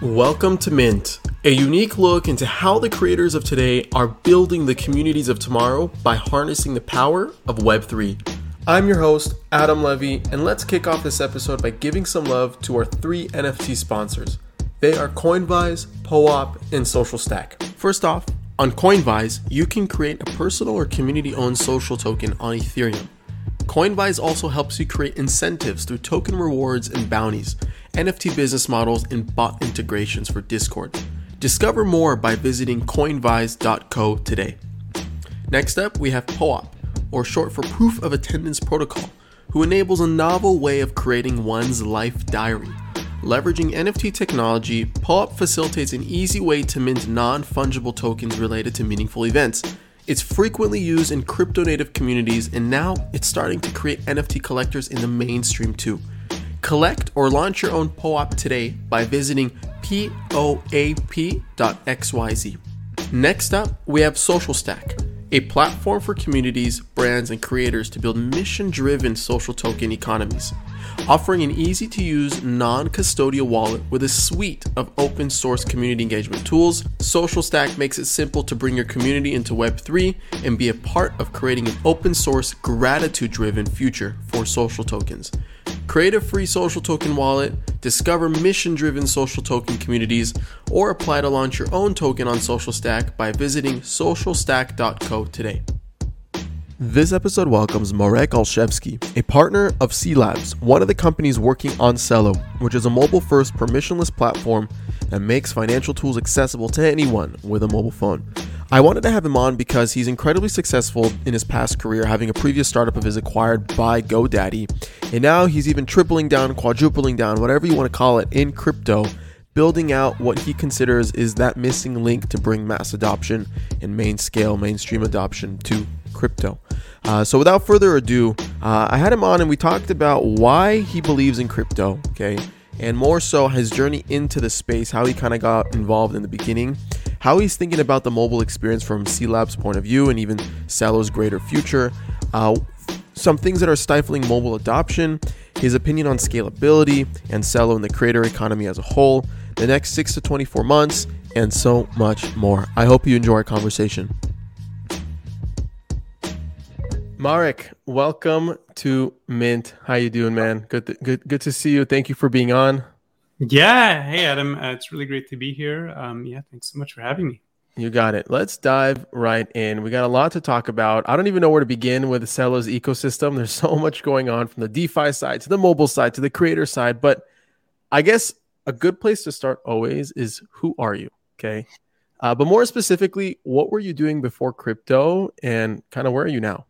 Welcome to Mint, a unique look into how the creators of today are building the communities of tomorrow by harnessing the power of Web3. I'm your host, Adam Levy, and let's kick off this episode by giving some love to our three NFT sponsors. They are Coinvise, POAP, and Social Stack. First off, on Coinvise, you can create a personal or community owned social token on Ethereum. Coinvise also helps you create incentives through token rewards and bounties NFT business models, and bot integrations for Discord. Discover more by visiting coinvise.co today. Next up, we have POAP, or short for Proof of Attendance Protocol, who enables a novel way of creating one's life diary. Leveraging NFT technology, POAP facilitates an easy way to mint non fungible tokens related to meaningful events. It's frequently used in crypto native communities, and now it's starting to create NFT collectors in the mainstream too. Collect or launch your own POAP today by visiting poap.xyz. Next up, we have Social Stack, a platform for communities, brands, and creators to build mission driven social token economies. Offering an easy to use, non custodial wallet with a suite of open source community engagement tools, Social Stack makes it simple to bring your community into Web3 and be a part of creating an open source, gratitude driven future for social tokens. Create a free social token wallet, discover mission driven social token communities, or apply to launch your own token on Social Stack by visiting socialstack.co today. This episode welcomes Marek Olszewski, a partner of cLabs, one of the companies working on Celo, which is a mobile first permissionless platform that makes financial tools accessible to anyone with a mobile phone. I wanted to have him on because he's incredibly successful in his past career, having a previous startup of his acquired by GoDaddy. And now he's even tripling down, quadrupling down, whatever you want to call it, in crypto, building out what he considers is that missing link to bring mass adoption and main scale, mainstream adoption to crypto. Uh, so without further ado, uh, I had him on and we talked about why he believes in crypto, okay? And more so his journey into the space, how he kind of got involved in the beginning how he's thinking about the mobile experience from cLabs' point of view and even Celo's greater future, uh, some things that are stifling mobile adoption, his opinion on scalability and Celo and the creator economy as a whole, the next 6 to 24 months, and so much more. I hope you enjoy our conversation. Marek, welcome to Mint. How you doing, man? Good, to, good, good to see you. Thank you for being on. Yeah. Hey, Adam. Uh, it's really great to be here. Um, yeah. Thanks so much for having me. You got it. Let's dive right in. We got a lot to talk about. I don't even know where to begin with Celo's ecosystem. There's so much going on from the DeFi side to the mobile side to the creator side. But I guess a good place to start always is who are you? Okay. Uh, but more specifically, what were you doing before crypto and kind of where are you now?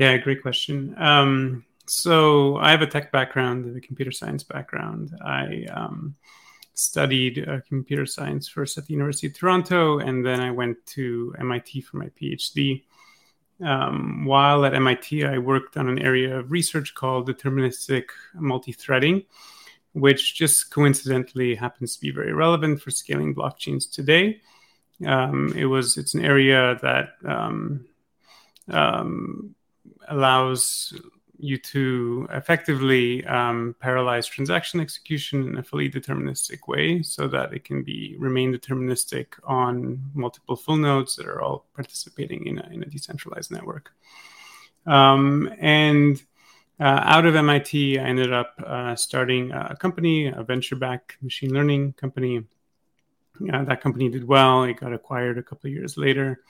Yeah, great question. Um, so I have a tech background, a computer science background. I um, studied uh, computer science first at the University of Toronto, and then I went to MIT for my PhD. Um, while at MIT, I worked on an area of research called deterministic multi-threading, which just coincidentally happens to be very relevant for scaling blockchains today. Um, it was it's an area that um, um allows you to effectively um, parallelize transaction execution in a fully deterministic way so that it can be remain deterministic on multiple full nodes that are all participating in a, in a decentralized network. Um, and uh, out of MIT, I ended up uh, starting a company, a venture back machine learning company. Uh, that company did well. It got acquired a couple of years later.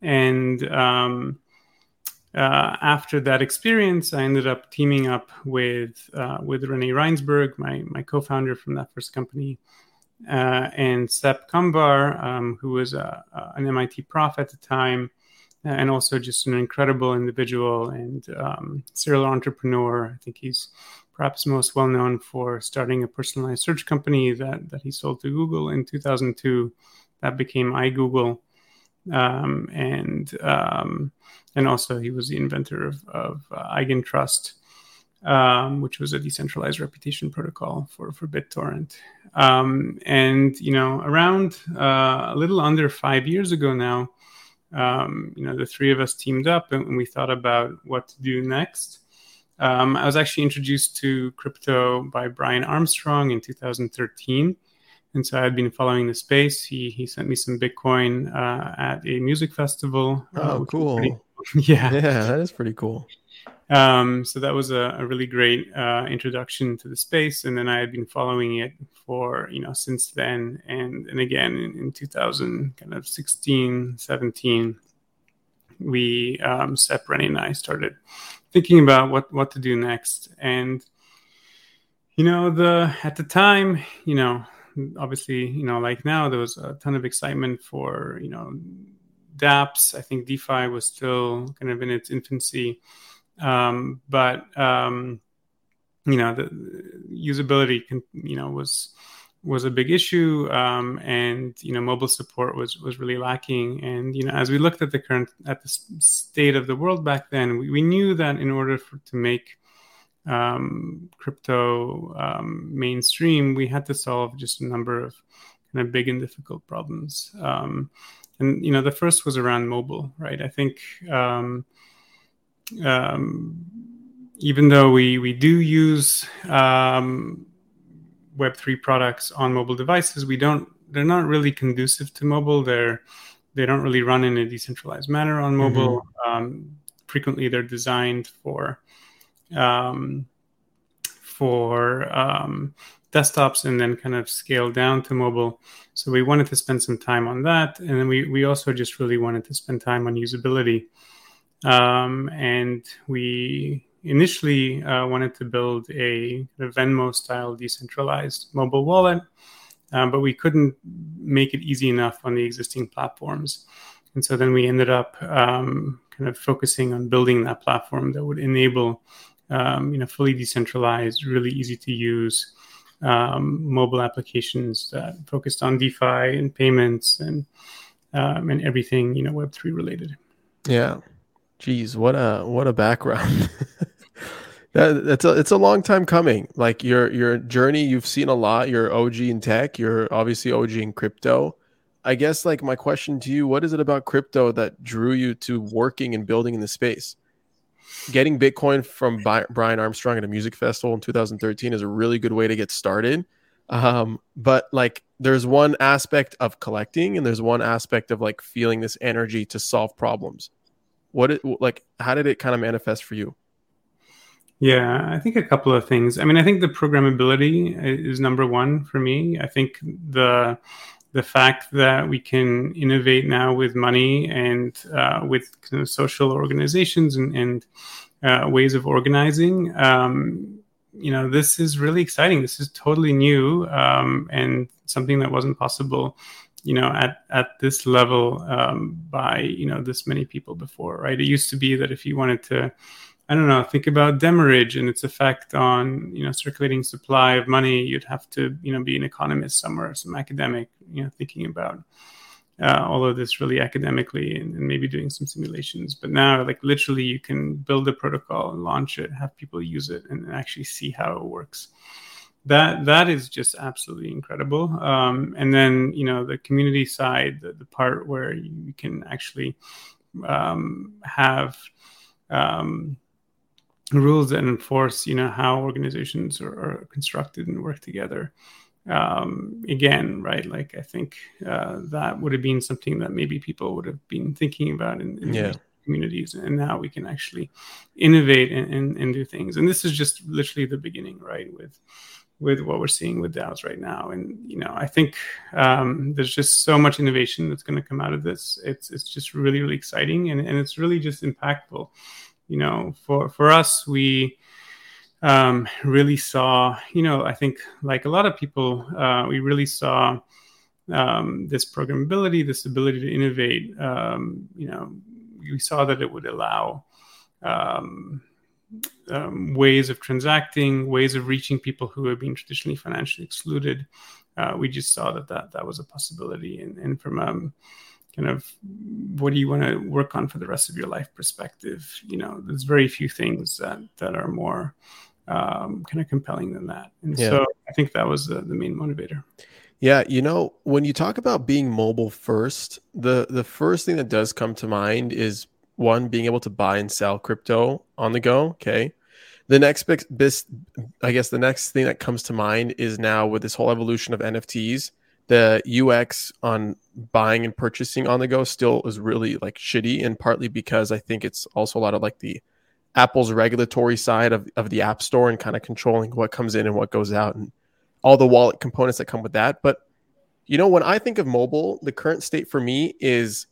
And um, uh, after that experience, I ended up teaming up with uh, with René Reinsberg, my my co-founder from that first company, uh, and Sepp Kamvar, um, who was a, an MIT prof at the time, and also just an incredible individual and um, serial entrepreneur. I think he's perhaps most well known for starting a personalized search company that that he sold to Google in 2002. That became iGoogle um, and um, and also he was the inventor of, of uh, EigenTrust, um, which was a decentralized reputation protocol for for BitTorrent. Um, and you know, around uh, a little under five years ago now, um, you know, the three of us teamed up and we thought about what to do next. Um, I was actually introduced to crypto by Brian Armstrong in 2013. And so I had been following the space. He, he sent me some Bitcoin uh, at a music festival. Oh, cool. Pretty, yeah. Yeah, that is pretty cool. Um, so that was a, a really great uh, introduction to the space, and then I had been following it for you know since then, and and again in, in 2000, kind of 16, 17, we um, Sepp Rennie and I started thinking about what what to do next, and you know the at the time, you know obviously you know like now there was a ton of excitement for you know dApps. I think DeFi was still kind of in its infancy um, but um, you know, the usability, can, you know, was was a big issue, um, and you know, mobile support was was really lacking. And you know, as we looked at the current at the state of the world back then, we, we knew that in order for, to make um, crypto um, mainstream, we had to solve just a number of kind of big and difficult problems. Um, and you know, the first was around mobile, right? I think um, um, even though we we do use um, Web3 products on mobile devices, we don't. They're not really conducive to mobile. They're they don't really run in a decentralized manner on mobile. Mm-hmm. Um, frequently, they're designed for um, for um, desktops and then kind of scale down to mobile. So we wanted to spend some time on that, and then we we also just really wanted to spend time on usability. Um, and we initially uh, wanted to build a, a Venmo style decentralized mobile wallet, um, but we couldn't make it easy enough on the existing platforms. And so then we ended up um, kind of focusing on building that platform that would enable, um, you know, fully decentralized, really easy to use um, mobile applications that focused on DeFi and payments and um, and everything, you know, Web three related. Yeah. Geez, what a what a background. that, that's a it's a long time coming. Like your your journey, you've seen a lot. You're OG in tech. You're obviously OG in crypto. I guess like my question to you, what is it about crypto that drew you to working and building in the space? Getting Bitcoin from Brian Armstrong at a music festival in 2013 is a really good way to get started. Um, but like there's one aspect of collecting and there's one aspect of like feeling this energy to solve problems. What it like how did it kind of manifest for you? Yeah i think a couple of things. I mean i think the programmability is number one for me. I think the the fact that we can innovate now with money and uh, with kind of social organizations and, and uh, ways of organizing um, you know this is really exciting. This is totally new um, and something that wasn't possible you know at at this level um, by you know this many people before right? It used to be that if you wanted to i don't know think about demurrage and its effect on you know circulating supply of money. You'd have to you know be an economist somewhere some academic you know thinking about uh, all of this really academically and, and, maybe doing some simulations. But now like literally you can build a protocol and launch it have people use it and actually see how it works. That that is just absolutely incredible. Um, and then you know the community side, the, the part where you can actually um, have um, rules that enforce you know how organizations are, are constructed and work together. Um, again, right? Like I think uh, that would have been something that maybe people would have been thinking about in, in yeah communities and now we can actually innovate and, and, and, do things and this is just literally the beginning right with with what we're seeing with DAOs right now. And you know, I think um, there's just so much innovation that's going to come out of this. It's it's just really really exciting and, and it's really just impactful. You know, for for us, we um, really saw. You know, I think like a lot of people, uh, we really saw um, this programmability, this ability to innovate. Um, you know, we saw that it would allow um, um, ways of transacting, ways of reaching people who have been traditionally financially excluded. Uh, we just saw that that, that was a possibility. And, and from um, kind of what do you want to work on for the rest of your life perspective, you know, there's very few things that, that are more um, kind of compelling than that. And yeah. so I think that was the, the main motivator. Yeah, you know, when you talk about being mobile first, the the first thing that does come to mind is one being able to buy and sell crypto on the go okay the next big, this, I guess the next thing that comes to mind is now with this whole evolution of NFTs, the UX on buying and purchasing on the go still is really like shitty, and partly because I think it's also a lot of like the Apple's regulatory side of, of the App Store and kind of controlling what comes in and what goes out and all the wallet components that come with that. But you know, when I think of mobile, the current state for me is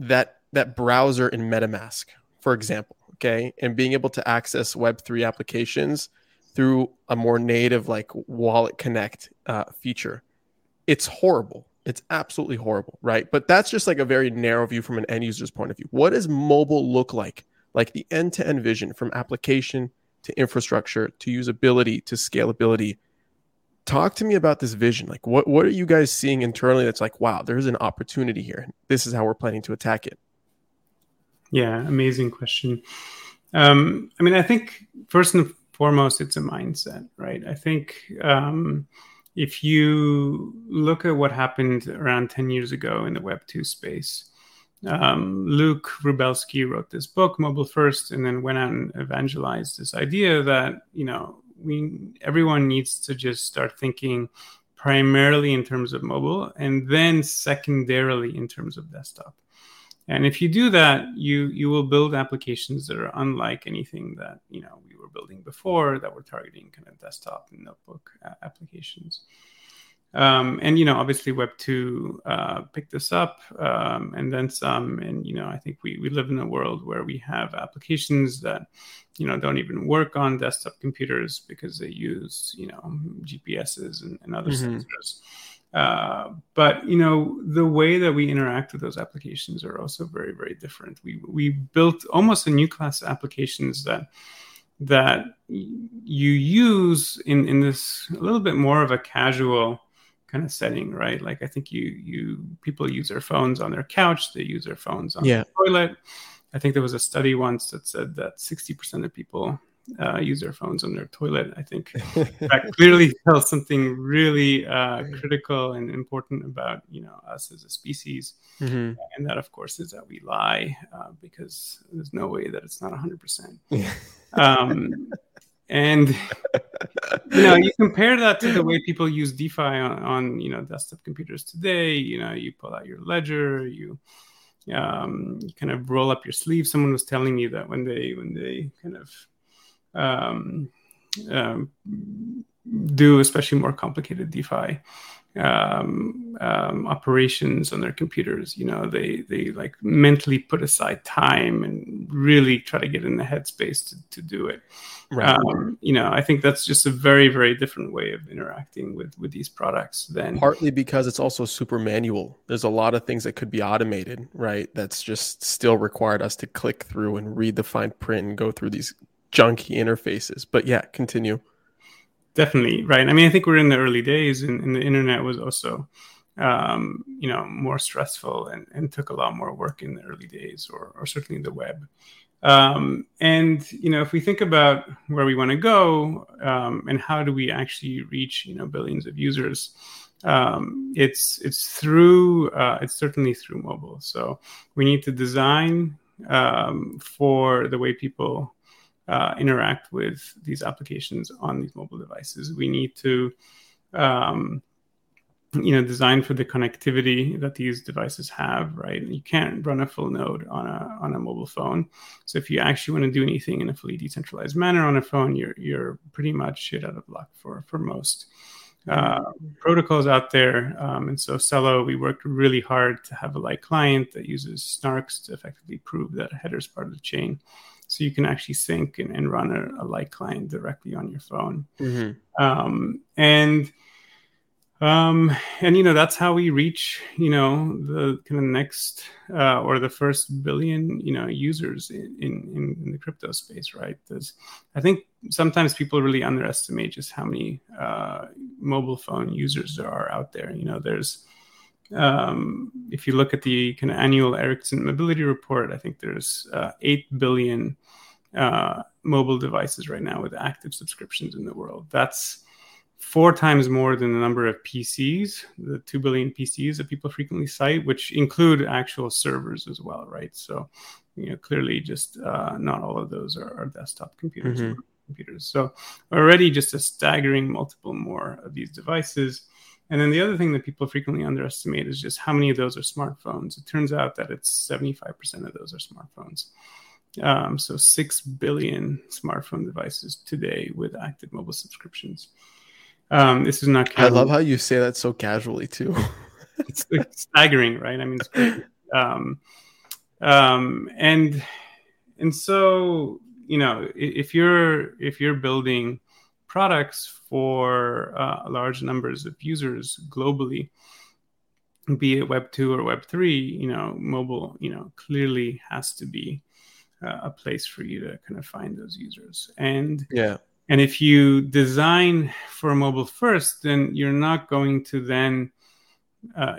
that that browser in MetaMask, for example, okay, and being able to access Web3 applications through a more native like Wallet Connect uh, feature. It's horrible. It's absolutely horrible, right? But that's just like a very narrow view from an end user's point of view. What does mobile look like? Like the end to end vision from application to infrastructure to usability to scalability talk to me about this vision like what what are you guys seeing internally that's like wow there's an opportunity here this is how we're planning to attack it yeah amazing question um, i mean i think first and foremost it's a mindset right i think um, if you look at what happened around 10 years ago in the web 2 space um, luke wróblewski wrote this book mobile first and then went out and evangelized this idea that you know we everyone needs to just start thinking primarily in terms of mobile and then secondarily in terms of desktop and if you do that you you will build applications that are unlike anything that you know we were building before that were targeting kind of desktop and notebook applications. Um, and you know obviously web 2 uh, picked this up um, and then some. And you know i think we, we live in a world where we have applications that you know don't even work on desktop computers because they use you know gps's and, and other mm-hmm. sensors uh, but you know the way that we interact with those applications are also very very different we we built almost a new class of applications that that you use in in this a little bit more of a casual kind of setting, right? Like I think you you people use their phones on their couch, they use their phones on yeah. the toilet. I think there was a study once that said that 60% of people uh, use their phones on their toilet. I think that clearly tells something really uh, critical and important about you know us as a species, mm-hmm. and that of course is that we lie uh, because there's no way that it's not 100. percent um, and you know you compare that to the way people use defi on, on, you know desktop computers today you know you pull out your ledger you um, you kind of roll up your sleeve someone was telling me that when they when they kind of um, um, do especially more complicated defi um, um, operations on their computers. You know, they they like mentally put aside time and really try to get in the headspace to, to do it. Right. Um, you know, I think that's just a very very different way of interacting with with these products. Than partly because it's also super manual. There's a lot of things that could be automated, right? That's just still required us to click through and read the fine print and go through these junky interfaces. But yeah, continue. Definitely right. I mean i think we're in the early days and, and the internet was also um, you know more stressful and, and, took a lot more work in the early days or, or certainly in the web. Um, and you know if we think about where we want to go um, and how do we actually reach you know billions of users um, it's it's through uh, it's certainly through mobile. So we need to design um, for the way people uh, interact with these applications on these mobile devices. We need to, um, you know, design for the connectivity that these devices have. Right, you can't run a full node on a on a mobile phone. So if you actually want to do anything in a fully decentralized manner on a phone, you're you're pretty much shit out of luck for for most. Uh, protocols out there. Um, and so Celo, we worked really hard to have a light client that uses snarks to effectively prove that a header is part of the chain so you can actually sync and, and run a, a light client directly on your phone. Mm-hmm. Um, and um, and you know that's how we reach you know the kind of next uh, or the first billion you know users in, in, in the crypto space, right? There's, I think sometimes people really underestimate just how many uh, mobile phone users there are out there. You know, there's um, if you look at the kind of annual Ericsson Mobility Report, I think there's uh, 8 billion uh, mobile devices right now with active subscriptions in the world. That's four times more than the number of PCs, the 2 billion PCs that people frequently cite, which include actual servers as well, right? So you know, clearly just uh, not all of those are, are desktop computers. Mm-hmm. Computers. So already just a staggering multiple more of these devices. And then the other thing that people frequently underestimate is just how many of those are smartphones. It turns out that it's 75% of those are smartphones. Um, so 6 billion smartphone devices today with active mobile subscriptions. Um, this is not. I love how you say that so casually too. it's, it's, staggering, right? I mean, it's um, um, and and so you know, if you're if you're building products for uh, large numbers of users globally, be it Web two or Web three, you know, mobile, you know, clearly has to be uh, a place for you to kind of find those users. And yeah, and if you design for mobile first, then you're not going to then, uh,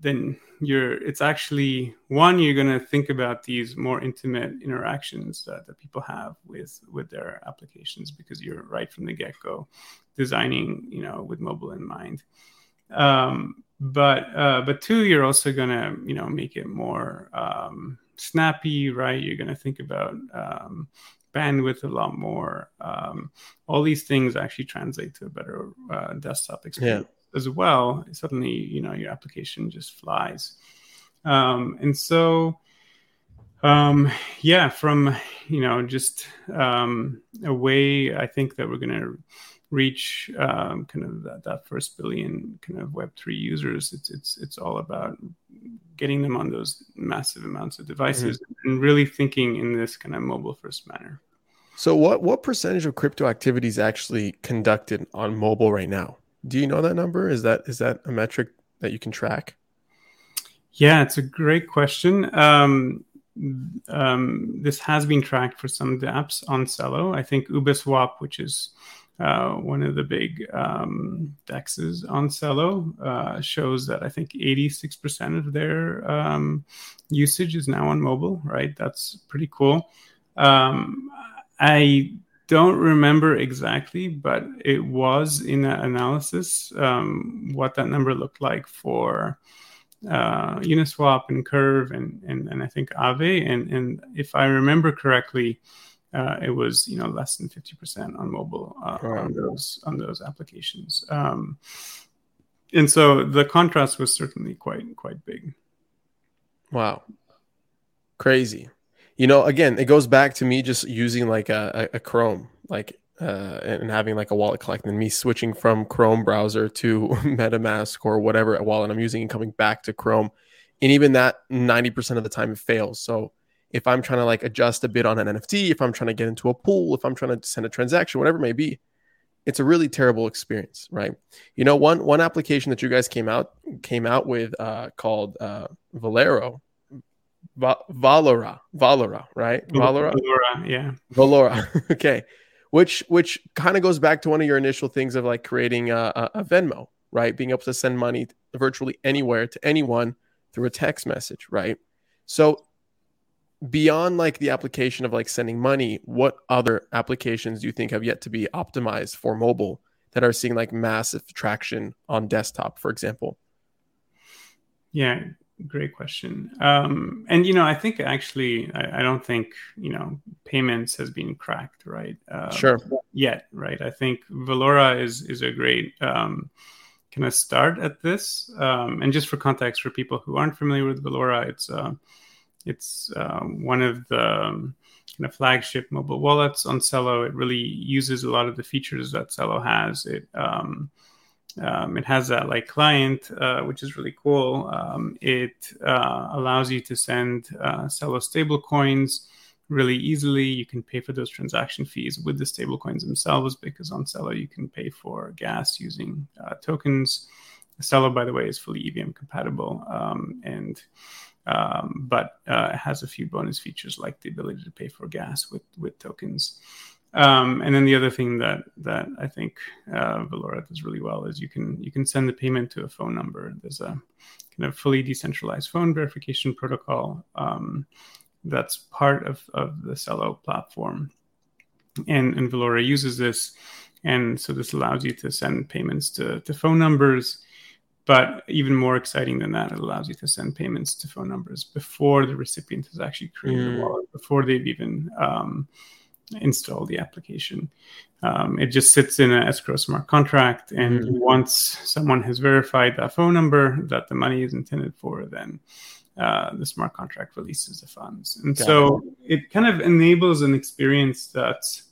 then you're, it's actually one, you're going to think about these more intimate interactions that, that people have with, with their applications because you're right from the get go designing, you know, with mobile in mind. Um, but, uh, but two, you're also going to, you know, make it more, um, snappy, right? You're going to think about um, bandwidth a lot more. Um, all these things actually translate to a better uh, desktop experience yeah. As well. Suddenly, you know, your application just flies. Um, and so, um, yeah, from you know, just um, a way I think that we're going to reach um, kind of that, that first billion kind of Web three users. It's it's it's all about getting them on those massive amounts of devices mm-hmm. and really thinking in this kind of mobile first manner. So what what percentage of crypto activities actually conducted on mobile right now? Do you know that number? Is that is that a metric that you can track? Yeah, it's a great question. Um, um, this has been tracked for some of the apps on Celo. I think Ubeswap, which is uh, one of the big um, dexes on Celo, uh, shows that I think 86% of their um, usage is now on mobile, right? That's pretty cool. Um, I don't remember exactly, but it was in that analysis um, what that number looked like for uh, Uniswap and Curve and, and, and I think Aave. And, and if I remember correctly, uh, it was you know less than 50% on mobile uh, on those on those applications. Um, and so the contrast was certainly quite quite big. Wow. Crazy you know again it goes back to me just using like a, a chrome like uh, and having like a wallet connect and me switching from chrome browser to metamask or whatever wallet i'm using and coming back to chrome and even that 90% of the time it fails so if I'm trying to like adjust a bit on an NFT, if I'm trying to get into a pool, if I'm trying to send a transaction, whatever it may be, it's a really terrible experience, right? You know, one one application that you guys came out came out with uh, called uh, Valero, Va- Valora, Valora, right? Valora, Valora, yeah, Valora. okay, which which kind of goes back to one of your initial things of like creating a, a, a Venmo, right? Being able to send money virtually anywhere to anyone through a text message, right? So beyond like the application of like sending money, what other applications do you think have yet to be optimized for mobile that are seeing like massive traction on desktop, for example? Yeah, great question. Um, and you know, I think actually, I, I, don't think you know payments has been cracked, right? Um, sure. Yet, right? I think Valora is is a great um, kind of start at this. Um, and just for context, for people who aren't familiar with Valora, it's uh, it's um, one of the um, kind of flagship mobile wallets on Celo. It really uses a lot of the features that Celo has. It um, um, it has that light client, uh, which is really cool. Um, it uh, allows you to send uh, Celo stable coins really easily. You can pay for those transaction fees with the stable coins themselves because on Celo you can pay for gas using uh, tokens. Celo, by the way, is fully EVM compatible, um, and um, but uh, has a few bonus features like the ability to pay for gas with with tokens. Um, and then the other thing that that I think uh, Valora does really well is you can you can send the payment to a phone number. There's a kind of fully decentralized phone verification protocol um, that's part of, of the Celo platform, and and Valora uses this, and so this allows you to send payments to to phone numbers but even more exciting than that, it allows you to send payments to phone numbers before the recipient has actually created mm. a wallet, before they've even um, installed the application. Um, it just sits in an escrow smart contract, and mm. once someone has verified that phone number that the money is intended for, then uh, the smart contract releases the funds. And Got so it. it kind of enables an experience that's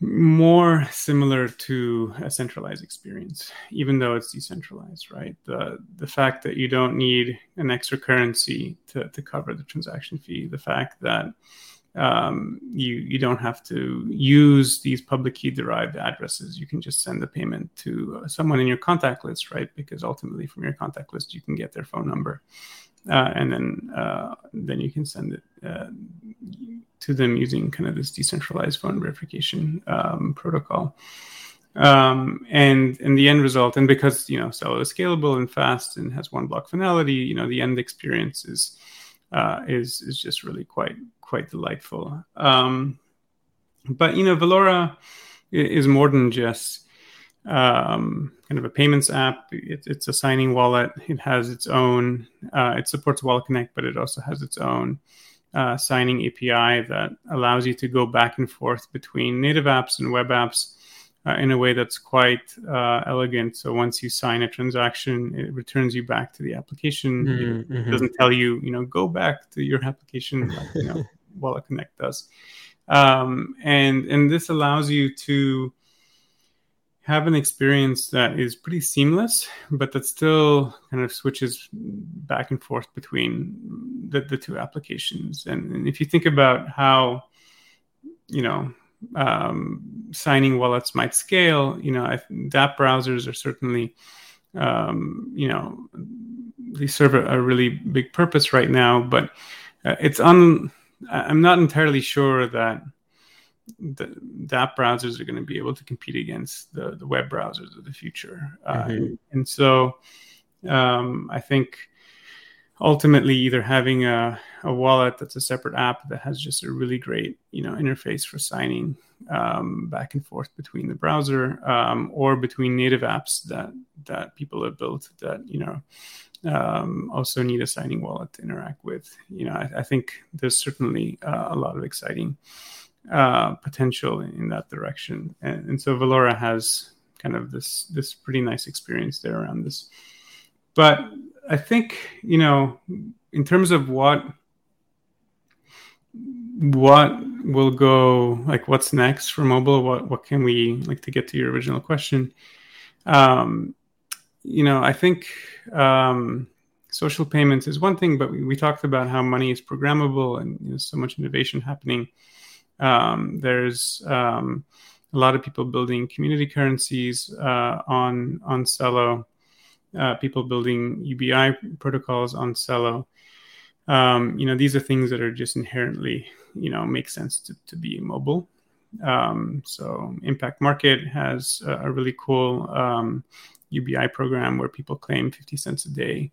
more similar to a centralized experience, even though it's decentralized, right? The the fact that you don't need an extra currency to, to cover the transaction fee, the fact that um, you you don't have to use these public key derived addresses. You can just send the payment to uh, someone in your contact list, right? Because ultimately, from your contact list, you can get their phone number, uh, and then uh, then you can send it uh, to them using kind of this decentralized phone verification um, protocol. Um, and and the end result, and because you know Celo is scalable and fast and has one block finality, you know the end experience is uh, is is just really quite quite delightful. Um, but you know, Valora is more than just um, kind of a payments app. It, it's a signing wallet. It has its own. Uh, it supports Wallet Connect, but it also has its own uh, signing API that allows you to go back and forth between native apps and web apps uh, in a way that's quite uh, elegant. So once you sign a transaction, it returns you back to the application. Mm-hmm. It, doesn't tell you, you know, go back to your application, like, you know, Wallet Connect does. Um, and and this allows you to have an experience that is pretty seamless, but that still kind of switches back and forth between the, the two applications. And, and if you think about how, you know, um, signing wallets might scale, you know, I, dApp browsers are certainly, um, you know, they serve a, a, really big purpose right now, but uh, it's un. I'm not entirely sure that the, the app browsers are going to be able to compete against the, the web browsers of the future. Uh, mm-hmm. and, and, so um, I think ultimately either having a, a wallet that's a separate app that has just a really great you know interface for signing um, back and forth between the browser um, or between native apps that that people have built that you know um, also need a signing wallet to interact with you know i, I think there's certainly uh, a lot of exciting uh, potential in that direction. And, and, so Valora has kind of this this pretty nice experience there around this. But I think you know, in terms of what what will go like what's next for mobile what what can we like to get to your original question um you know i think um social payments is one thing but we, we talked about how money is programmable and you know, so much innovation happening um, there's um, a lot of people building community currencies uh, on on Celo. Uh, people building UBI protocols on Celo. Um, you know, these are things that are just inherently, you know, make sense to, to be mobile. Um, so Impact Market has a, a really cool um, UBI program where people claim 50 cents a day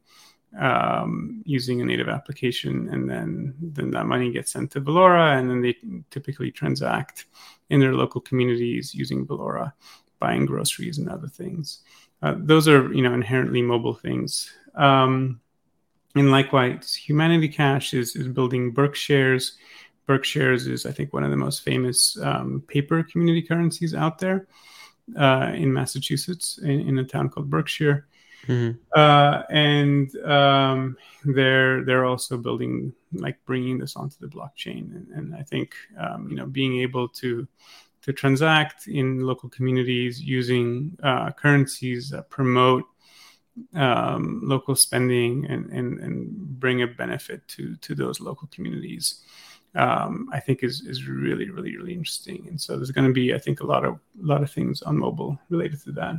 um, using a native application, and then then that money gets sent to Valora, and then they typically transact in their local communities using Valora, buying groceries and other things. Uh, those are you know inherently mobile things. Um, and likewise, Humanity Cash is, is building Berkshares. Berkshares is, I think, one of the most famous um, paper community currencies out there uh, in Massachusetts, in, in, a town called Berkshire. Mm-hmm. Uh, and um, they're they're also building like bringing this onto the blockchain, and, and I think um, you know being able to to transact in local communities using uh, currencies that promote um, local spending and, and, and bring a benefit to to those local communities. Um, I think is is really really really interesting, and so there's going to be I think a lot of a lot of things on mobile related to that.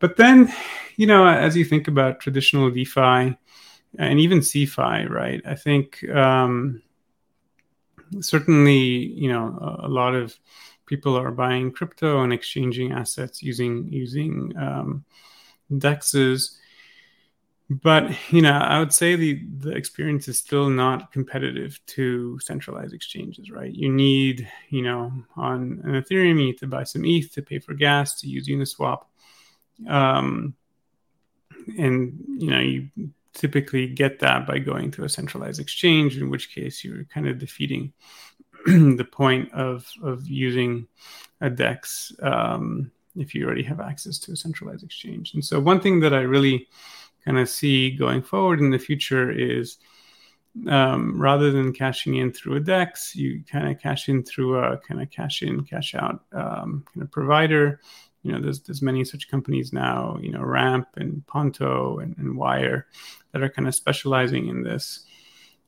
But then, you know, as you think about traditional DeFi and even CeFi, right? I think um, certainly, you know, a, a, lot of people are buying crypto and exchanging assets using using um, dexes. But you know, I would say the the experience is still not competitive to centralized exchanges, right? You need, you know, on an Ethereum, you need to buy some ETH to pay for gas to use Uniswap um, and you know you typically get that by going to a centralized exchange, in which case you're kind of defeating the point of of using a DEX um, if you already have access to a centralized exchange. And so one thing that I really kind of see going forward in the future is um, rather than cashing in through a DEX, you kind of cash in through a kind of cash in, cash out um, kind of provider. You know, there's there's many such companies now. You know, Ramp and Ponto and, and Wyre that are kind of specializing in this.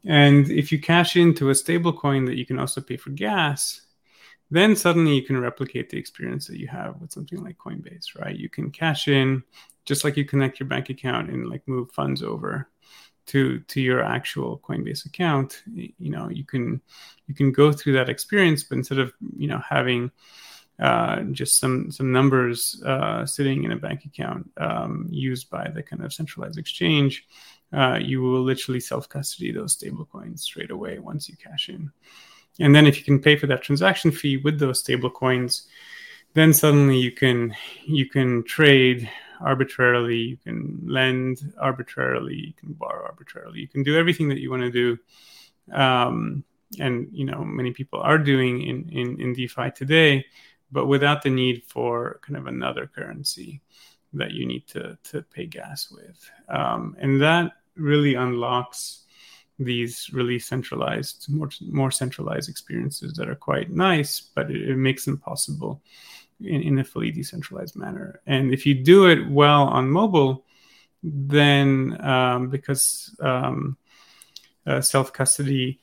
And if you cash into a stable coin that you can also pay for gas, then suddenly you can replicate the experience that you have with something like Coinbase, right? You can cash in just like you connect your bank account and like move funds over to to your actual Coinbase account. You know, you can you can go through that experience, but instead of you know having uh, just some some numbers uh, sitting in a bank account um, used by the kind of centralized exchange, uh, you will literally self custody those stable coins straight away once you cash in. And then if you can pay for that transaction fee with those stable coins, then suddenly you can you can trade arbitrarily, you can lend arbitrarily, you can borrow arbitrarily, you can do everything that you want to do. Um, and you know many people are doing in, in, in DeFi today, but without the need for kind of another currency that you need to to pay gas with. Um, and that really unlocks these really centralized, more more centralized experiences that are quite nice, but it, it makes them possible in, in a fully decentralized manner. And if you do it well on mobile, then um, because um, uh, self custody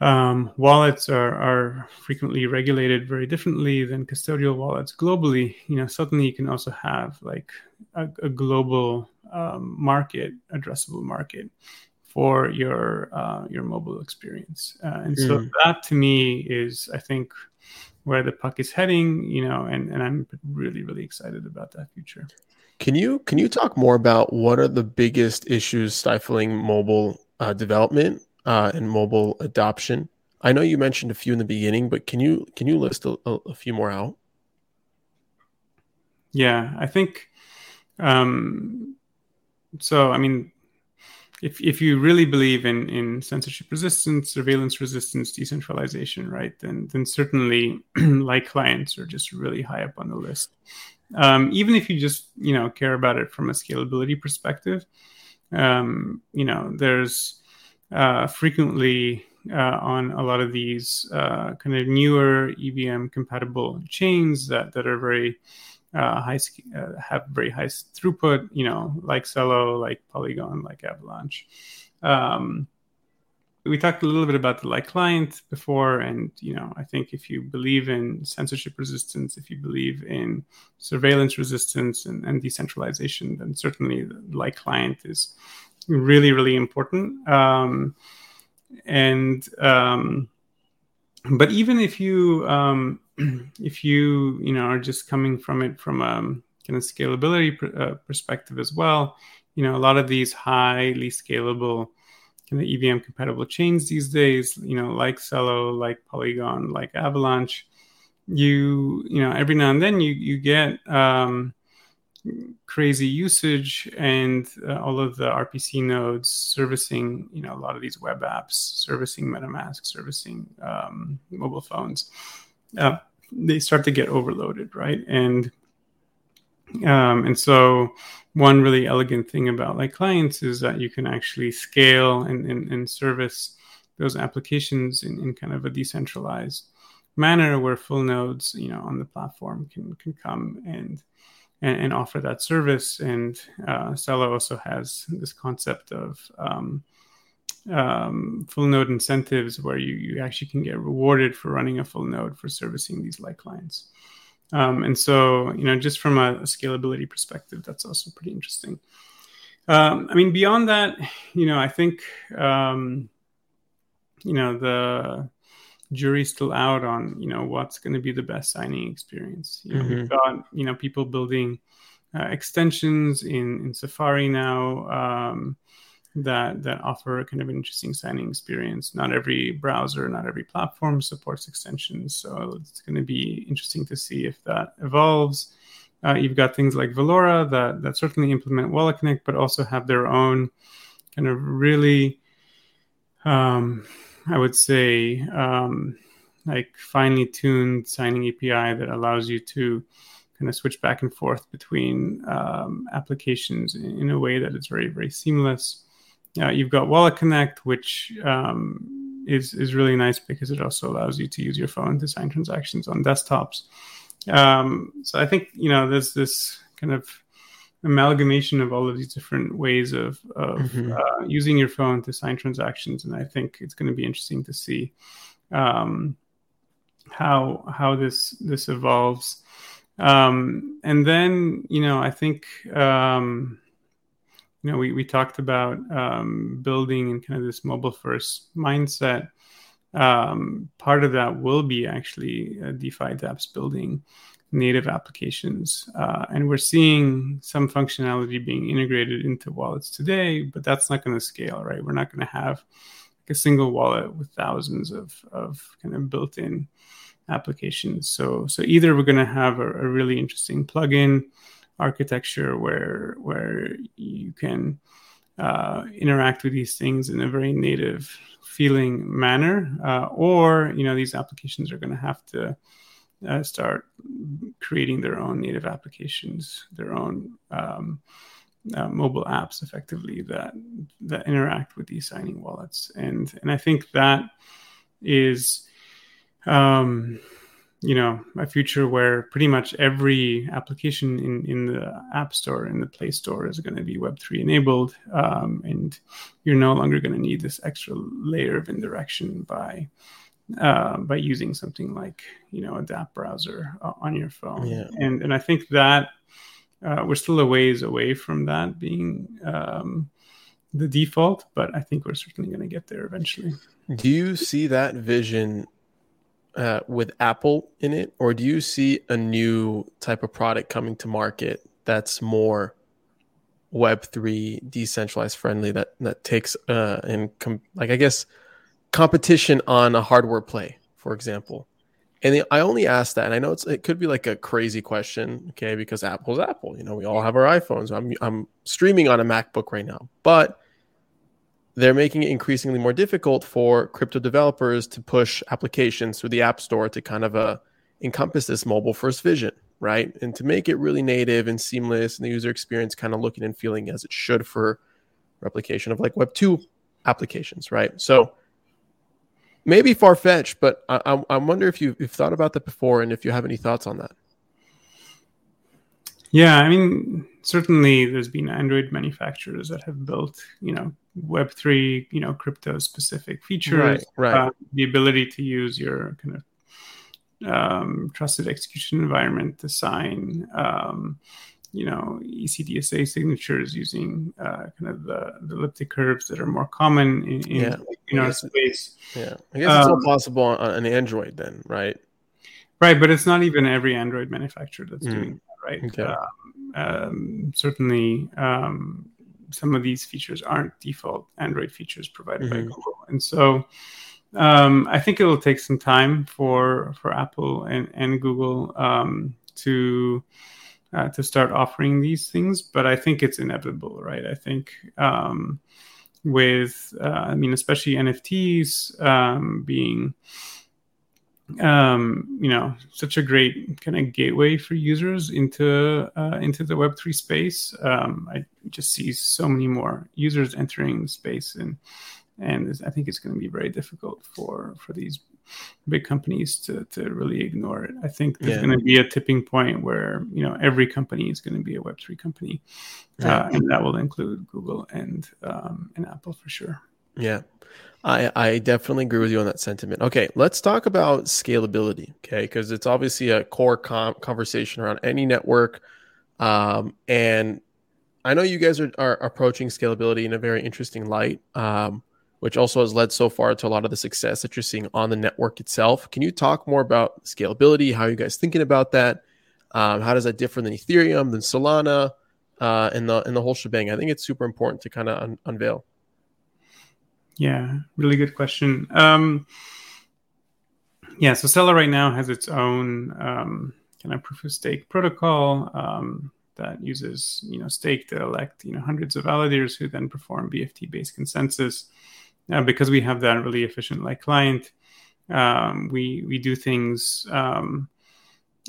um, wallets are, are frequently regulated very differently than custodial wallets globally, you know, suddenly you can also have like a, a global um, market, addressable market for your uh, your mobile experience. Uh, and mm. so hmm. that to me is, I think, where the puck is heading. You know, and and I'm really really excited about that future. Can you can you talk more about what are the biggest issues stifling mobile uh, development uh, and mobile adoption? I know you mentioned a few in the beginning, but can you can you list a, a few more out? Yeah, I think um, so. I mean, if if you really believe in in censorship resistance, surveillance resistance, decentralization, right, then then certainly light clients are just really high up on the list. Um, even if you just you know care about it from a scalability perspective, um, you know there's uh, frequently uh, on a lot of these uh, kind of newer EVM compatible chains that that are very uh, high uh, have very high throughput, you know, like Celo, like Polygon, like Avalanche. Um, we talked a little bit about the light client before, and you know, I think if you believe in censorship resistance, if you believe in surveillance resistance and, and decentralization, then certainly the light client is really, really important. Um, and um, but even if you um, if you you know are just coming from it from a kind of scalability pr- uh, perspective as well, you know a lot of these highly scalable kind of EVM compatible chains these days, you know like Celo, like Polygon, like Avalanche, you you know every now and then you you get um, crazy usage and uh, all of the RPC nodes servicing, you know, a lot of these web apps, servicing MetaMask, servicing um, mobile phones, uh, they start to get overloaded, right? And um, and so one really elegant thing about light clients is that you can actually scale and, and, and service those applications in, in kind of a decentralized manner where full nodes, you know, on the platform can can come and and, and offer that service. And uh, also has this concept of um, um, full node incentives where you, you actually can get rewarded for running a full node for servicing these light clients. Um, and so, you know, just from a, a, scalability perspective, that's also pretty interesting. Um, I mean, beyond that, you know, I think, um, you know, the jury's still out on you know what's going to be the best signing experience. You know, mm-hmm. we've got you know people building uh, extensions in in Safari now um, that that offer kind of an interesting signing experience. Not every browser, not every platform supports extensions, so it's going to be interesting to see if that evolves. Uh, you've got things like Valora that that certainly implement Wallet Connect, but also have their own kind of really, um, I would say, um, like finely tuned signing API that allows you to kind of switch back and forth between um, applications in, a way that is very very seamless. Uh, you've got Wallet Connect, which um, is is really nice because it also allows you to use your phone to sign transactions on desktops. Um, so I think you know there's this kind of amalgamation of all of these different ways of, of mm-hmm. uh, using your phone to sign transactions, and I think it's going to be interesting to see um, how how this this evolves. Um, and then you know I think um, you know we we talked about um, building and kind of this mobile first mindset um, part of that will be actually uh, DeFi dApps building native applications. Uh, and we're seeing some functionality being integrated into wallets today, but that's not going to scale, right? We're not going to have like a single wallet with thousands of, of kind of built in applications. So, so either we're going to have a, a really interesting plugin architecture where, where you can uh, interact with these things in a very native feeling manner, uh, or you know these applications are going to have to uh, start creating their own native applications, their own um, uh, mobile apps, effectively that that interact with these signing wallets, and and I think that is. Um, you know a future where pretty much every application in, in the app store in the play store is going to be web3 enabled um, and you're no longer going to need this extra layer of indirection by uh, by using something like you know a dApp browser uh, on your phone. Yeah. and and i think that uh, we're still a ways away from that being um, the default but i think we're certainly going to get there eventually. Do you see that vision uh, with Apple in it, or do you see a new type of product coming to market that's more Web three decentralized friendly that that takes uh and com- like I guess competition on a hardware play, for example. And I only ask that, and I know it's it could be like a crazy question, okay? Because Apple's Apple, you know, we all have our iPhones. I'm I'm streaming on a MacBook right now, but they're making it increasingly more difficult for crypto developers to push applications through the app store to kind of uh, encompass this mobile first vision right and to make it really native and seamless and the user experience kind of looking and feeling as it should for replication of like web 2 applications right so maybe far-fetched but i, I wonder if you, you've thought about that before and if you have any thoughts on that yeah, I mean, certainly there's been Android manufacturers that have built, you know, Web3, you know, crypto specific features, right, right. Uh, the ability to use your kind of um, trusted execution environment to sign, um, you know, ECDSA signatures using uh, kind of the, the, elliptic curves that are more common in, in, yeah. in our space. Yeah, I guess it's um, all possible on, on Android then, right? Right, but it's not even every Android manufacturer that's mm. doing that, right? Okay. Um, um, certainly, um, some of these features aren't default Android features provided mm-hmm. by Google, and so um, I think it will take some time for for Apple and and Google um, to. Uh, to start offering these things, but I think it's inevitable, right? I think um, with, uh, I mean, especially NFTs being um, you know such a great kind of gateway for users into uh, into the Web three space. Um, I just see so many more users entering the space, and and I think it's going to be very difficult for for these big companies to to really ignore it. I think there's yeah. going to be a tipping point where you know every company is going to be a Web three company, yeah. uh, and that will include Google and um, and Apple for sure. Yeah. I, I definitely agree with you on that sentiment. Okay, let's talk about scalability. Okay, because it's obviously a core com- conversation around any network. Um, and I know you guys are, are approaching scalability in a very interesting light, um, which also has led so far to a lot of the success that you're seeing on the network itself. Can you talk more about scalability? How are you guys thinking about that? Um, how does that differ than Ethereum, than Solana, uh, and the and the whole shebang? I think it's super important to kind of un- unveil. Yeah, really good question. Um, yeah, so Celo right now has its own um, kind of proof of stake protocol um, that uses you know stake to elect you know hundreds of validators who then perform BFT based consensus. Uh, because we have that really efficient light client, um, we we do things um,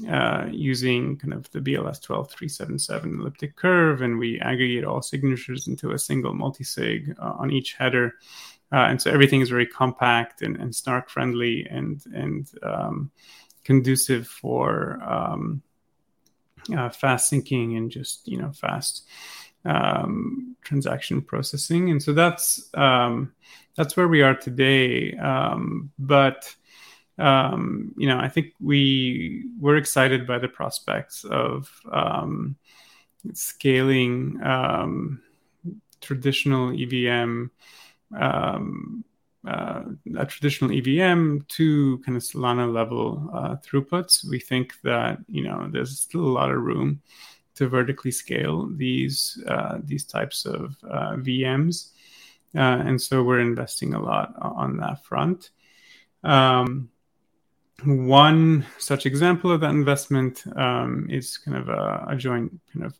uh, using kind of the BLS 12377 elliptic curve, and we aggregate all signatures into a single multisig uh, on each header. Uh, and so everything is very compact and, and snark friendly and and um, conducive for um, uh, fast syncing and just you know fast um, transaction processing. And so that's um, that's where we are today. Um, but um, you know, I think we we're excited by the prospects of scaling traditional EVM, uh, a traditional EVM to kind of Solana level uh, throughputs. We think that you know there's still a lot of room to vertically scale these uh, these types of uh, VMs, uh, and so we're investing a lot on that front. Um, one such example of that investment um, is kind of a, a, joint kind of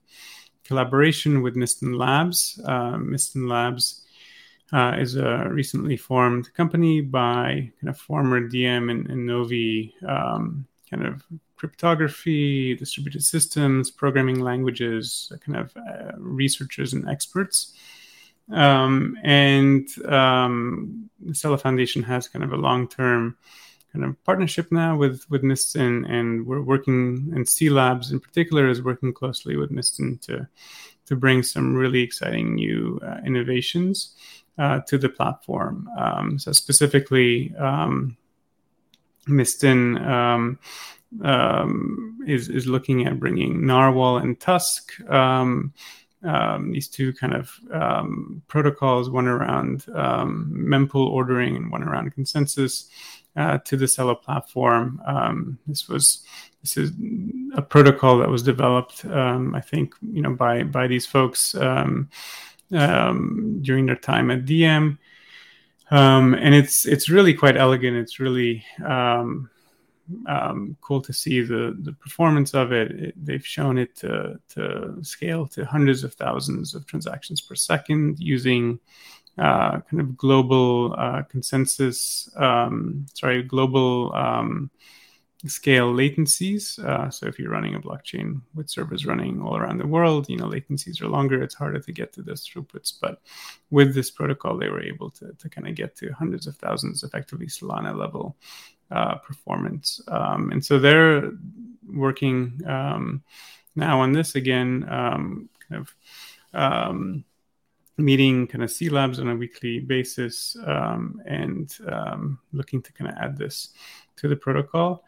collaboration with Mysten Labs. Uh, Mysten Labs uh, is a recently formed company by kind of former Diem and, and Novi um, kind of cryptography, distributed systems, programming languages, kind of uh, researchers and experts. Um, and um, the Celo Foundation has kind of a long term kind of partnership now with with Mysten, and we're working and cLabs in particular is working closely with Mysten to to bring some really exciting new uh, innovations uh, to the platform. Um, so specifically, um, Mysten um, um, is is looking at bringing Narwhal and Tusk. Um, um, these two kind of um, protocols, one around mempool ordering and one around consensus, uh, to the Celo platform. This was this is a protocol that was developed, I think, you know, by by these folks um, during their time at Diem, um, and it's it's really quite elegant. It's really um, cool to see the the performance of it. it. They've shown it to to scale to hundreds of thousands of transactions per second using uh, kind of global uh, consensus, um, sorry, global um, scale latencies. Uh, so if you're running a blockchain with servers running all around the world, you know, latencies are longer. It's harder to get to those throughputs. But with this protocol, they were able to, to kind of get to hundreds of thousands, effectively Solana level uh, performance. Um, and so they're working um, now on this again, um, kind of um, meeting kind of cLabs on a weekly basis um, and um, looking to kind of add this to the protocol.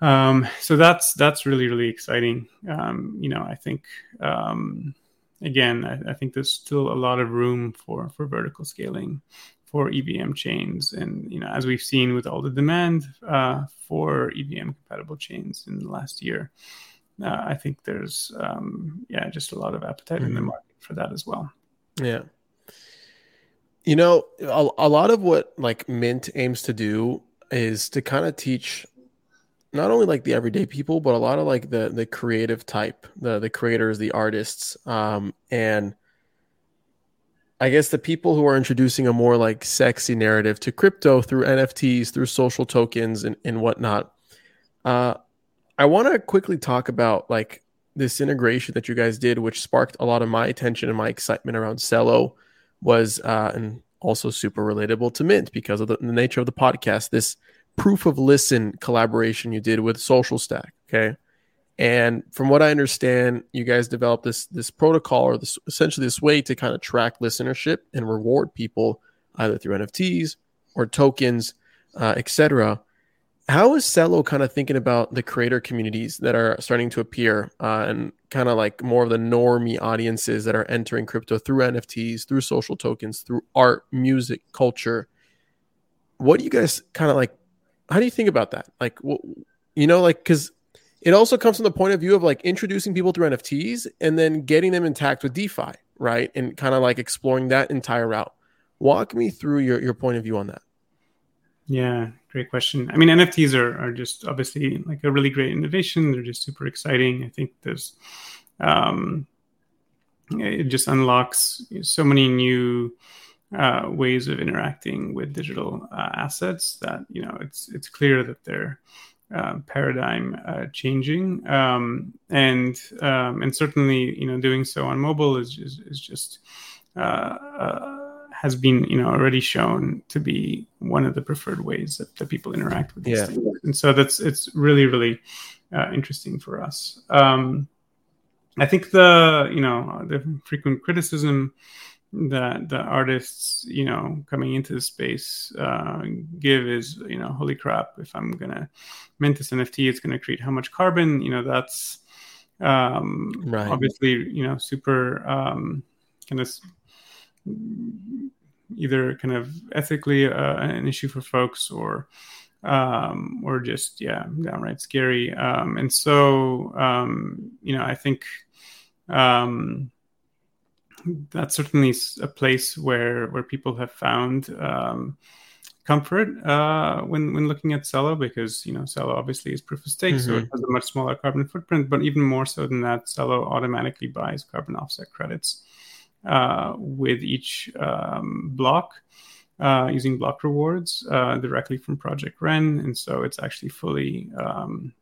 Um, so that's that's really really exciting. Um, you know, I think um, again, I, I, think there's still a lot of room for for vertical scaling for EVM chains, and you know, as we've seen with all the demand uh, for EVM compatible chains in the last year. Uh, I think there's um, yeah just a lot of appetite mm-hmm. in the mm-hmm. market for that as well. Yeah. You know, a, a lot of what like Mint aims to do is to kind of teach not only like the everyday people, but a lot of like the the creative type, the the creators, the artists, um, and I guess the people who are introducing a more like sexy narrative to crypto through NFTs, through social tokens, and and whatnot. Uh, I want to quickly talk about like this integration that you guys did, which sparked a lot of my attention and my excitement around Celo, was uh, and also super relatable to Mint because of the, the, nature of the podcast. This proof of listen collaboration you did with Socialstack, okay. And from what I understand, you guys developed this this protocol or this essentially this way to kind of track listenership and reward people either through NFTs or tokens, uh, etc how is Celo kind of thinking about the creator communities that are starting to appear uh, and kind of like more of the normie audiences that are entering crypto through NFTs, through social tokens, through art, music, culture? What do you guys kind of like? How do you think about that? Like, well, you know, like, because it also comes from the point of view of like introducing people through NFTs and then getting them intact with DeFi, right? And kind of like exploring that entire route. Walk me through your, your point of view on that. Yeah, great question. I mean, NFTs are, are just obviously like a really great innovation. They're just super exciting. I think there's, um, it just unlocks so many new uh, ways of interacting with digital uh, assets that you know it's it's clear that they're uh, paradigm uh, changing, um, and um, and certainly you know doing so on mobile is is, is just uh, uh, has been you know already shown to be one of the preferred ways that, that people interact with these yeah. things. And so that's it's really really uh, interesting for us. Um, i think the you know the frequent criticism that the artists you know coming into the space uh, give is you know holy crap if i'm gonna mint this nft it's gonna create how much carbon you know that's um, right. obviously you know super um, kind of either kind of ethically uh, an issue for folks or um, or just yeah downright scary um, and so um, you know i think um, that's certainly a place where where people have found um, comfort uh, when when looking at Celo because you know Celo obviously is proof of stake, mm-hmm. so it mm-hmm. has a much smaller carbon footprint. But even more so than that, Celo automatically buys carbon offset credits uh, with each um, block uh, using block rewards uh, directly from Project Wren, and so it's actually fully um,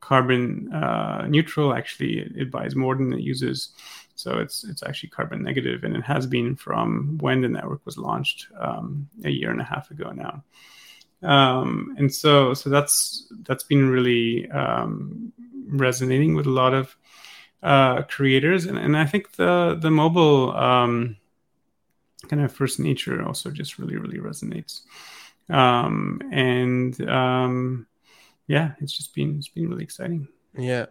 carbon uh, neutral. Actually, it, it, buys more than it uses, so it's it's actually carbon negative, and it has been from when the network was launched um, a year and a half ago now. Um, and so so that's that's been really um, resonating with a lot of uh, creators, and, and I think the the mobile um, kind of first nature also just really really resonates, um, and um, yeah, it's just been it's been really exciting. Yeah,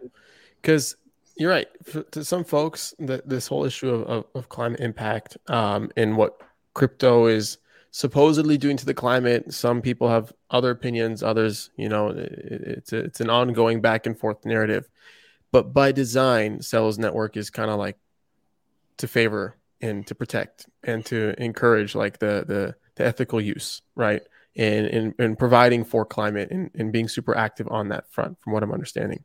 because you're right. For, to some folks, that this whole issue of, of, of climate impact um, and what crypto is supposedly doing to the climate. Some people have other opinions. Others, you know, it, it's a, it's an ongoing back and forth narrative. But by design, Celo's network is kind of like to favor and to protect and to encourage like the the, the ethical use, right? And, and and providing for climate and, and being super active on that front, from what I'm understanding.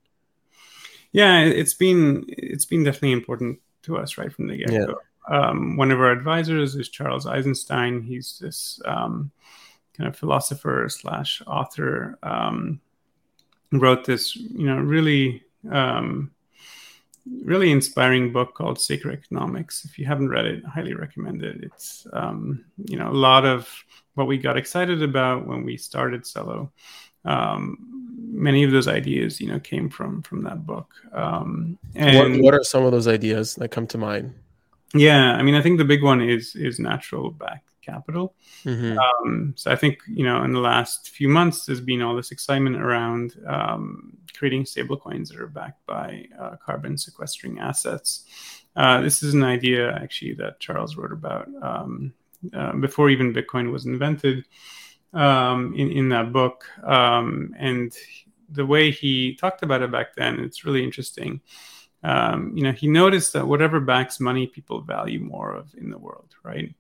Yeah, it's been it's been definitely important to us right from the get go. Yeah. Um, one of our advisors is Charles Eisenstein. He's this um, kind of philosopher slash author. Um, wrote this, you know, really um, really inspiring book called Sacred Economics. If you haven't read it, I highly recommend it. It's um, you know a lot of what we got excited about when we started Celo. Um, many of those ideas, you know, came from from that book. Um, and what, what are some of those ideas that come to mind? Yeah, I mean, I think the big one is is natural back capital. Mm-hmm. Um, so I think you know in the last few months there's been all this excitement around um, creating stablecoins that are backed by uh, carbon sequestering assets. Uh, this is an idea actually that Charles wrote about um, uh, before even Bitcoin was invented um, in in that book, um, and the way he talked about it back then, it's really interesting. Um, you know, he noticed that whatever backs money, people value more of in the world, right?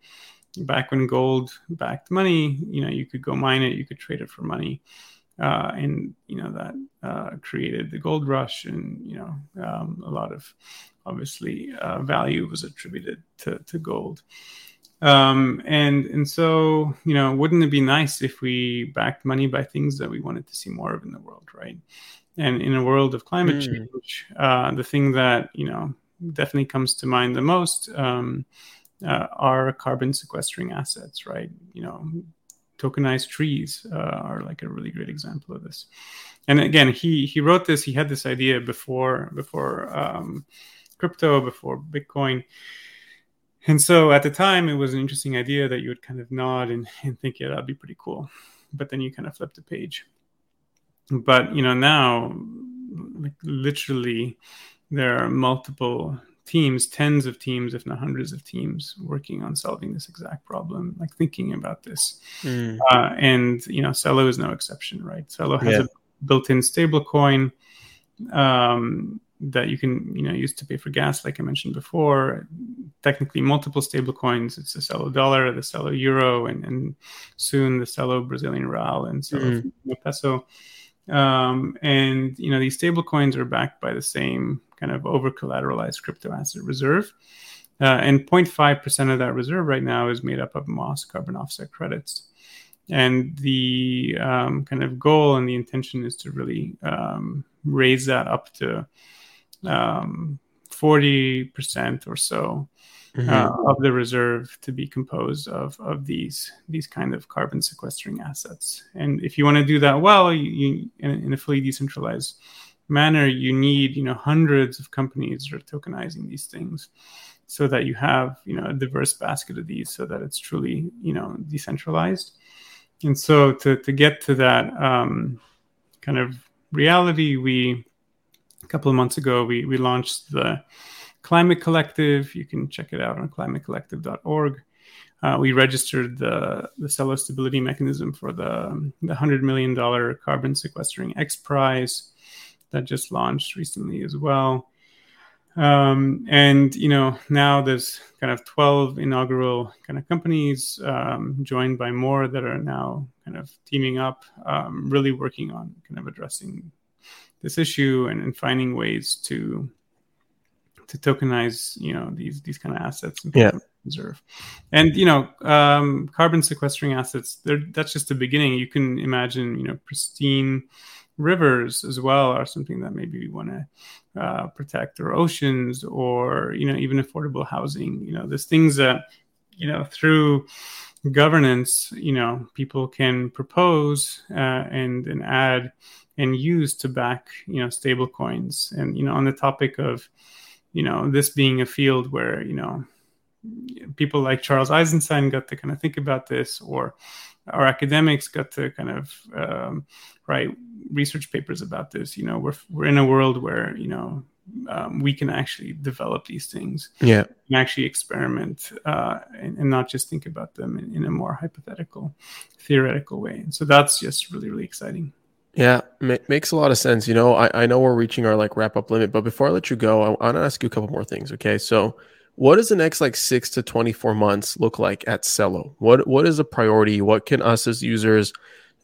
back when gold backed money, you know, you could go mine it, you could trade it for money. Uh, and you know that uh, created the gold rush, and you know um, a lot of obviously uh, value was attributed to, to gold. Um, and and so you know, wouldn't it be nice if we backed money by things that we wanted to see more of in the world, right? And in a world of climate mm. change, uh, the thing that you know definitely comes to mind the most um, uh, are carbon sequestering assets, right? You know, tokenized trees uh, are like a really great example of this. And again, he he wrote this. He had this idea before before um, crypto, before Bitcoin. And so at the time, it was an interesting idea that you would kind of nod and, and think, yeah, that'd be pretty cool. But then you kind of flip the page. But you know now, like literally, there are multiple teams, tens of teams, if not hundreds of teams, working on solving this exact problem, like thinking about this. Mm. Uh, and you know, Celo is no exception, right? Celo has yeah. a built-in stablecoin um, that you can you know use to pay for gas, like I mentioned before. technically multiple stable coins. It's the Celo dollar, the Celo euro, and, and soon the Celo Brazilian real and Celo mm-hmm. peso. Um, and you know these stable coins are backed by the same kind of over collateralized crypto asset reserve. Uh, and 0.5% of that reserve right now is made up of Moss carbon offset credits. And the um, kind of goal and the intention is to really um, raise that up to um, 40% or so mm-hmm. uh, of the reserve to be composed of, of these, these kind of carbon sequestering assets. And if you want to do that well, you, you in, in a fully decentralized manner, you need you know hundreds of companies that are tokenizing these things, so that you have you know a diverse basket of these, so that it's truly you know decentralized. And so to to get to that um, kind of reality, we couple of months ago we we launched the Climate Collective. You can check it out on climatecollective.org. Uh, we registered the the Celo stability mechanism for the the hundred million dollar carbon sequestering X Prize that just launched recently as well. Um, and you know now there's kind of 12 inaugural kind of companies um, joined by more that are now kind of teaming up, um, really working on kind of addressing this issue and, and, finding ways to to tokenize you know these these kind of assets and yeah. reserve. And you know um, carbon sequestering assets, that's just the beginning. You can imagine you know pristine rivers as well are something that maybe we want to uh, protect or oceans or you know even affordable housing you know there's things that you know through governance you know people can propose uh, and and add and use to back you know stable coins and you know on the topic of you know this being a field where you know people like charles eisenstein got to kind of think about this or our academics got to kind of um, write research papers about this. You know, we're we're in a world where you know um, we can actually develop these things. Yeah, and actually experiment uh, and, and, not just think about them in, in, a more hypothetical, theoretical way. And so that's just really really exciting. Yeah, makes a lot of sense. You know, I, I know we're reaching our like wrap up limit, but before I let you go, I, want to ask you a couple more things. Okay, so what does the next like six to 24 months look like at Celo? What what is a priority? What can us as users,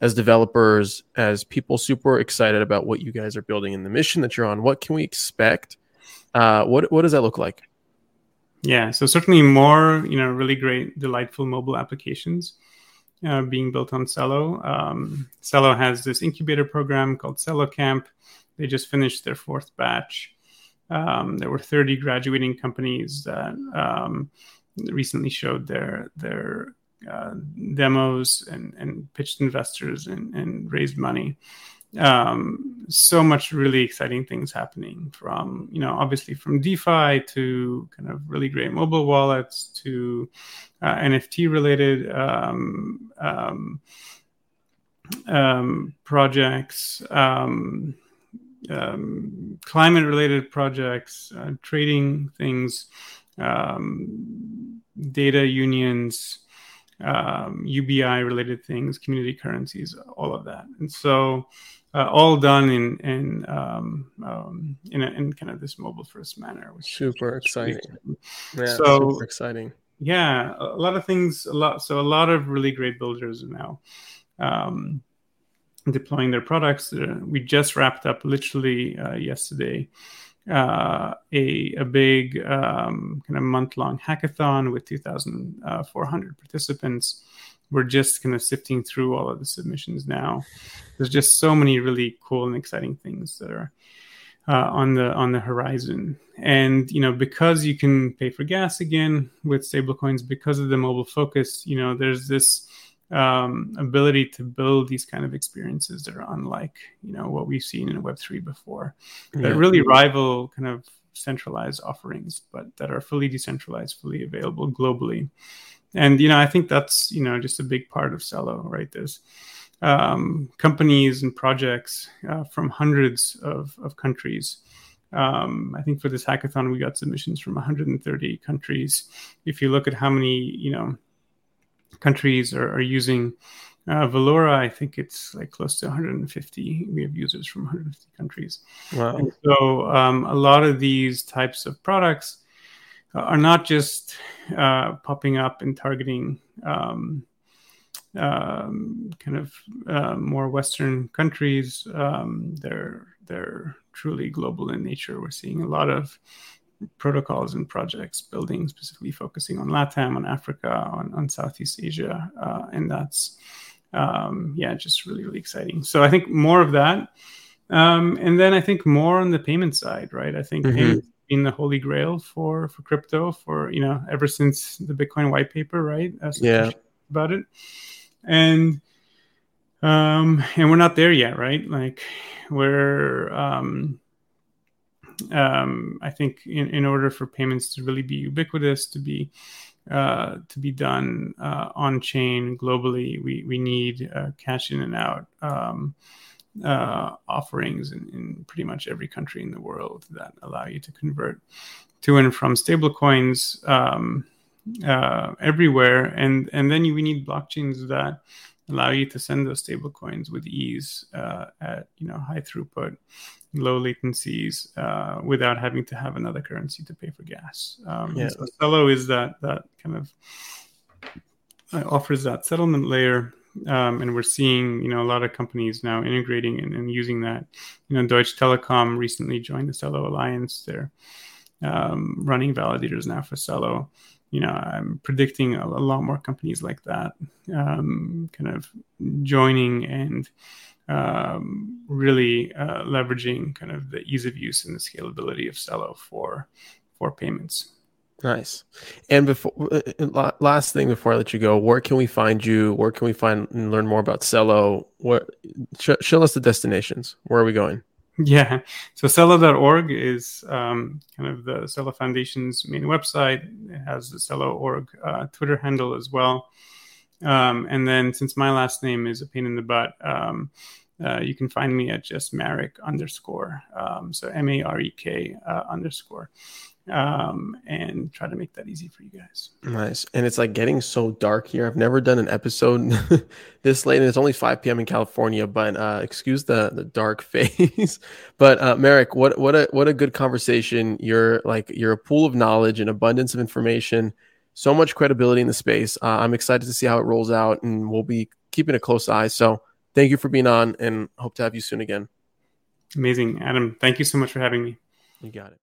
as developers, as people super excited about what you guys are building and the mission that you're on, what can we expect? Uh, what what does that look like? Yeah, so certainly more, you know, really great, delightful mobile applications uh, being built on Celo. Um, Celo has this incubator program called Celo Camp. They just finished their fourth batch. Um, there were 30 graduating companies that um, recently showed their their uh, demos and, and pitched investors and, and raised money. Um, so much really exciting things happening from you know obviously from DeFi to kind of really great mobile wallets to uh, NFT related um, um, um, projects. Um, um, climate related projects, uh, trading things, data unions, um, UBI related things, community currencies, all of that. And so, uh, all done in in um, um, in, a, in, kind of this mobile first manner, which super exciting. Yeah, so, super exciting. Yeah, a lot of things. A lot. So a lot of really great builders are now. Um, deploying their products. Uh, we just wrapped up literally uh, yesterday uh, a, a big um, kind of month long hackathon with 2,400 participants. We're just kind of sifting through all of the submissions now. There's just so many really cool and exciting things that are uh, on the on the horizon. And you know, because you can pay for gas again with stablecoins, because of the mobile focus, you know, there's this um, ability to build these kind of experiences that are unlike you know what we've seen in Web three before, yeah. that really rival kind of centralized offerings, but that are fully decentralized, fully available globally. And you know, I think that's you know just a big part of Celo, right? There's um, companies and projects uh, from hundreds of, of countries. Um, I think for this hackathon, we got submissions from 130 countries. If you look at how many, you know, countries are, are using uh, Valora, I think it's like close to 150. We have users from 150 countries. Wow. And so um, a lot of these types of products are not just uh, popping up and targeting um, um, kind of uh, more Western countries. Um, they're they're truly global in nature. We're seeing a lot of protocols and projects building specifically focusing on LATAM, on Africa, on, on Southeast Asia, uh, and that's um, yeah, just really really exciting. So I think more of that, um, and then I think more on the payment side, right? I think mm-hmm. payments been the holy grail for for crypto for you know ever since the Bitcoin white paper, right? yeah, about it, and um, and we're not there yet, right? Like we're um, um, I think in, in order for payments to really be ubiquitous, to be uh, to be done uh, on chain globally, we we need uh, cash in and out um, uh, offerings in, in, pretty much every country in the world that allow you to convert to and from stablecoins um, uh, everywhere, and and then you, we need blockchains that allow you to send those stablecoins with ease uh, at you know high throughput low latencies uh, without having to have another currency to pay for gas. Um, yeah. So Celo is that that kind of uh, offers that settlement layer, um, and we're seeing you know a lot of companies now integrating and, and, using that. You know, Deutsche Telekom recently joined the Celo Alliance. They're um, running validators now for Celo. You know, I'm predicting a, a lot more companies like that, um, kind of joining and um, really uh, leveraging kind of the ease of use and the scalability of Celo for for payments. Nice. And before uh, last thing before I let you go, where can we find you? Where can we find and learn more about Celo? What sh- show us the destinations. Where are we going? Yeah. So Celo.org is um, kind of the Celo Foundation's main website. It has the Celo.org uh, Twitter handle as well. Um, and then since my last name is a pain in the butt, um, uh, you can find me at just Marek underscore. Um, so M A R E K uh, underscore. Um, and try to make that easy for you guys. Nice. And it's like getting so dark here. I've never done an episode this late, and it's only 5 p.m. in California. But uh, excuse the the dark face. but uh, Marek, what what a what a good conversation. You're like you're a pool of knowledge and abundance of information so much credibility in the space. Uh, I'm excited to see how it rolls out, and we'll be keeping a close eye. So, thank you for being on, and hope to have you soon again. Amazing, Adam. Thank you so much for having me. You got it.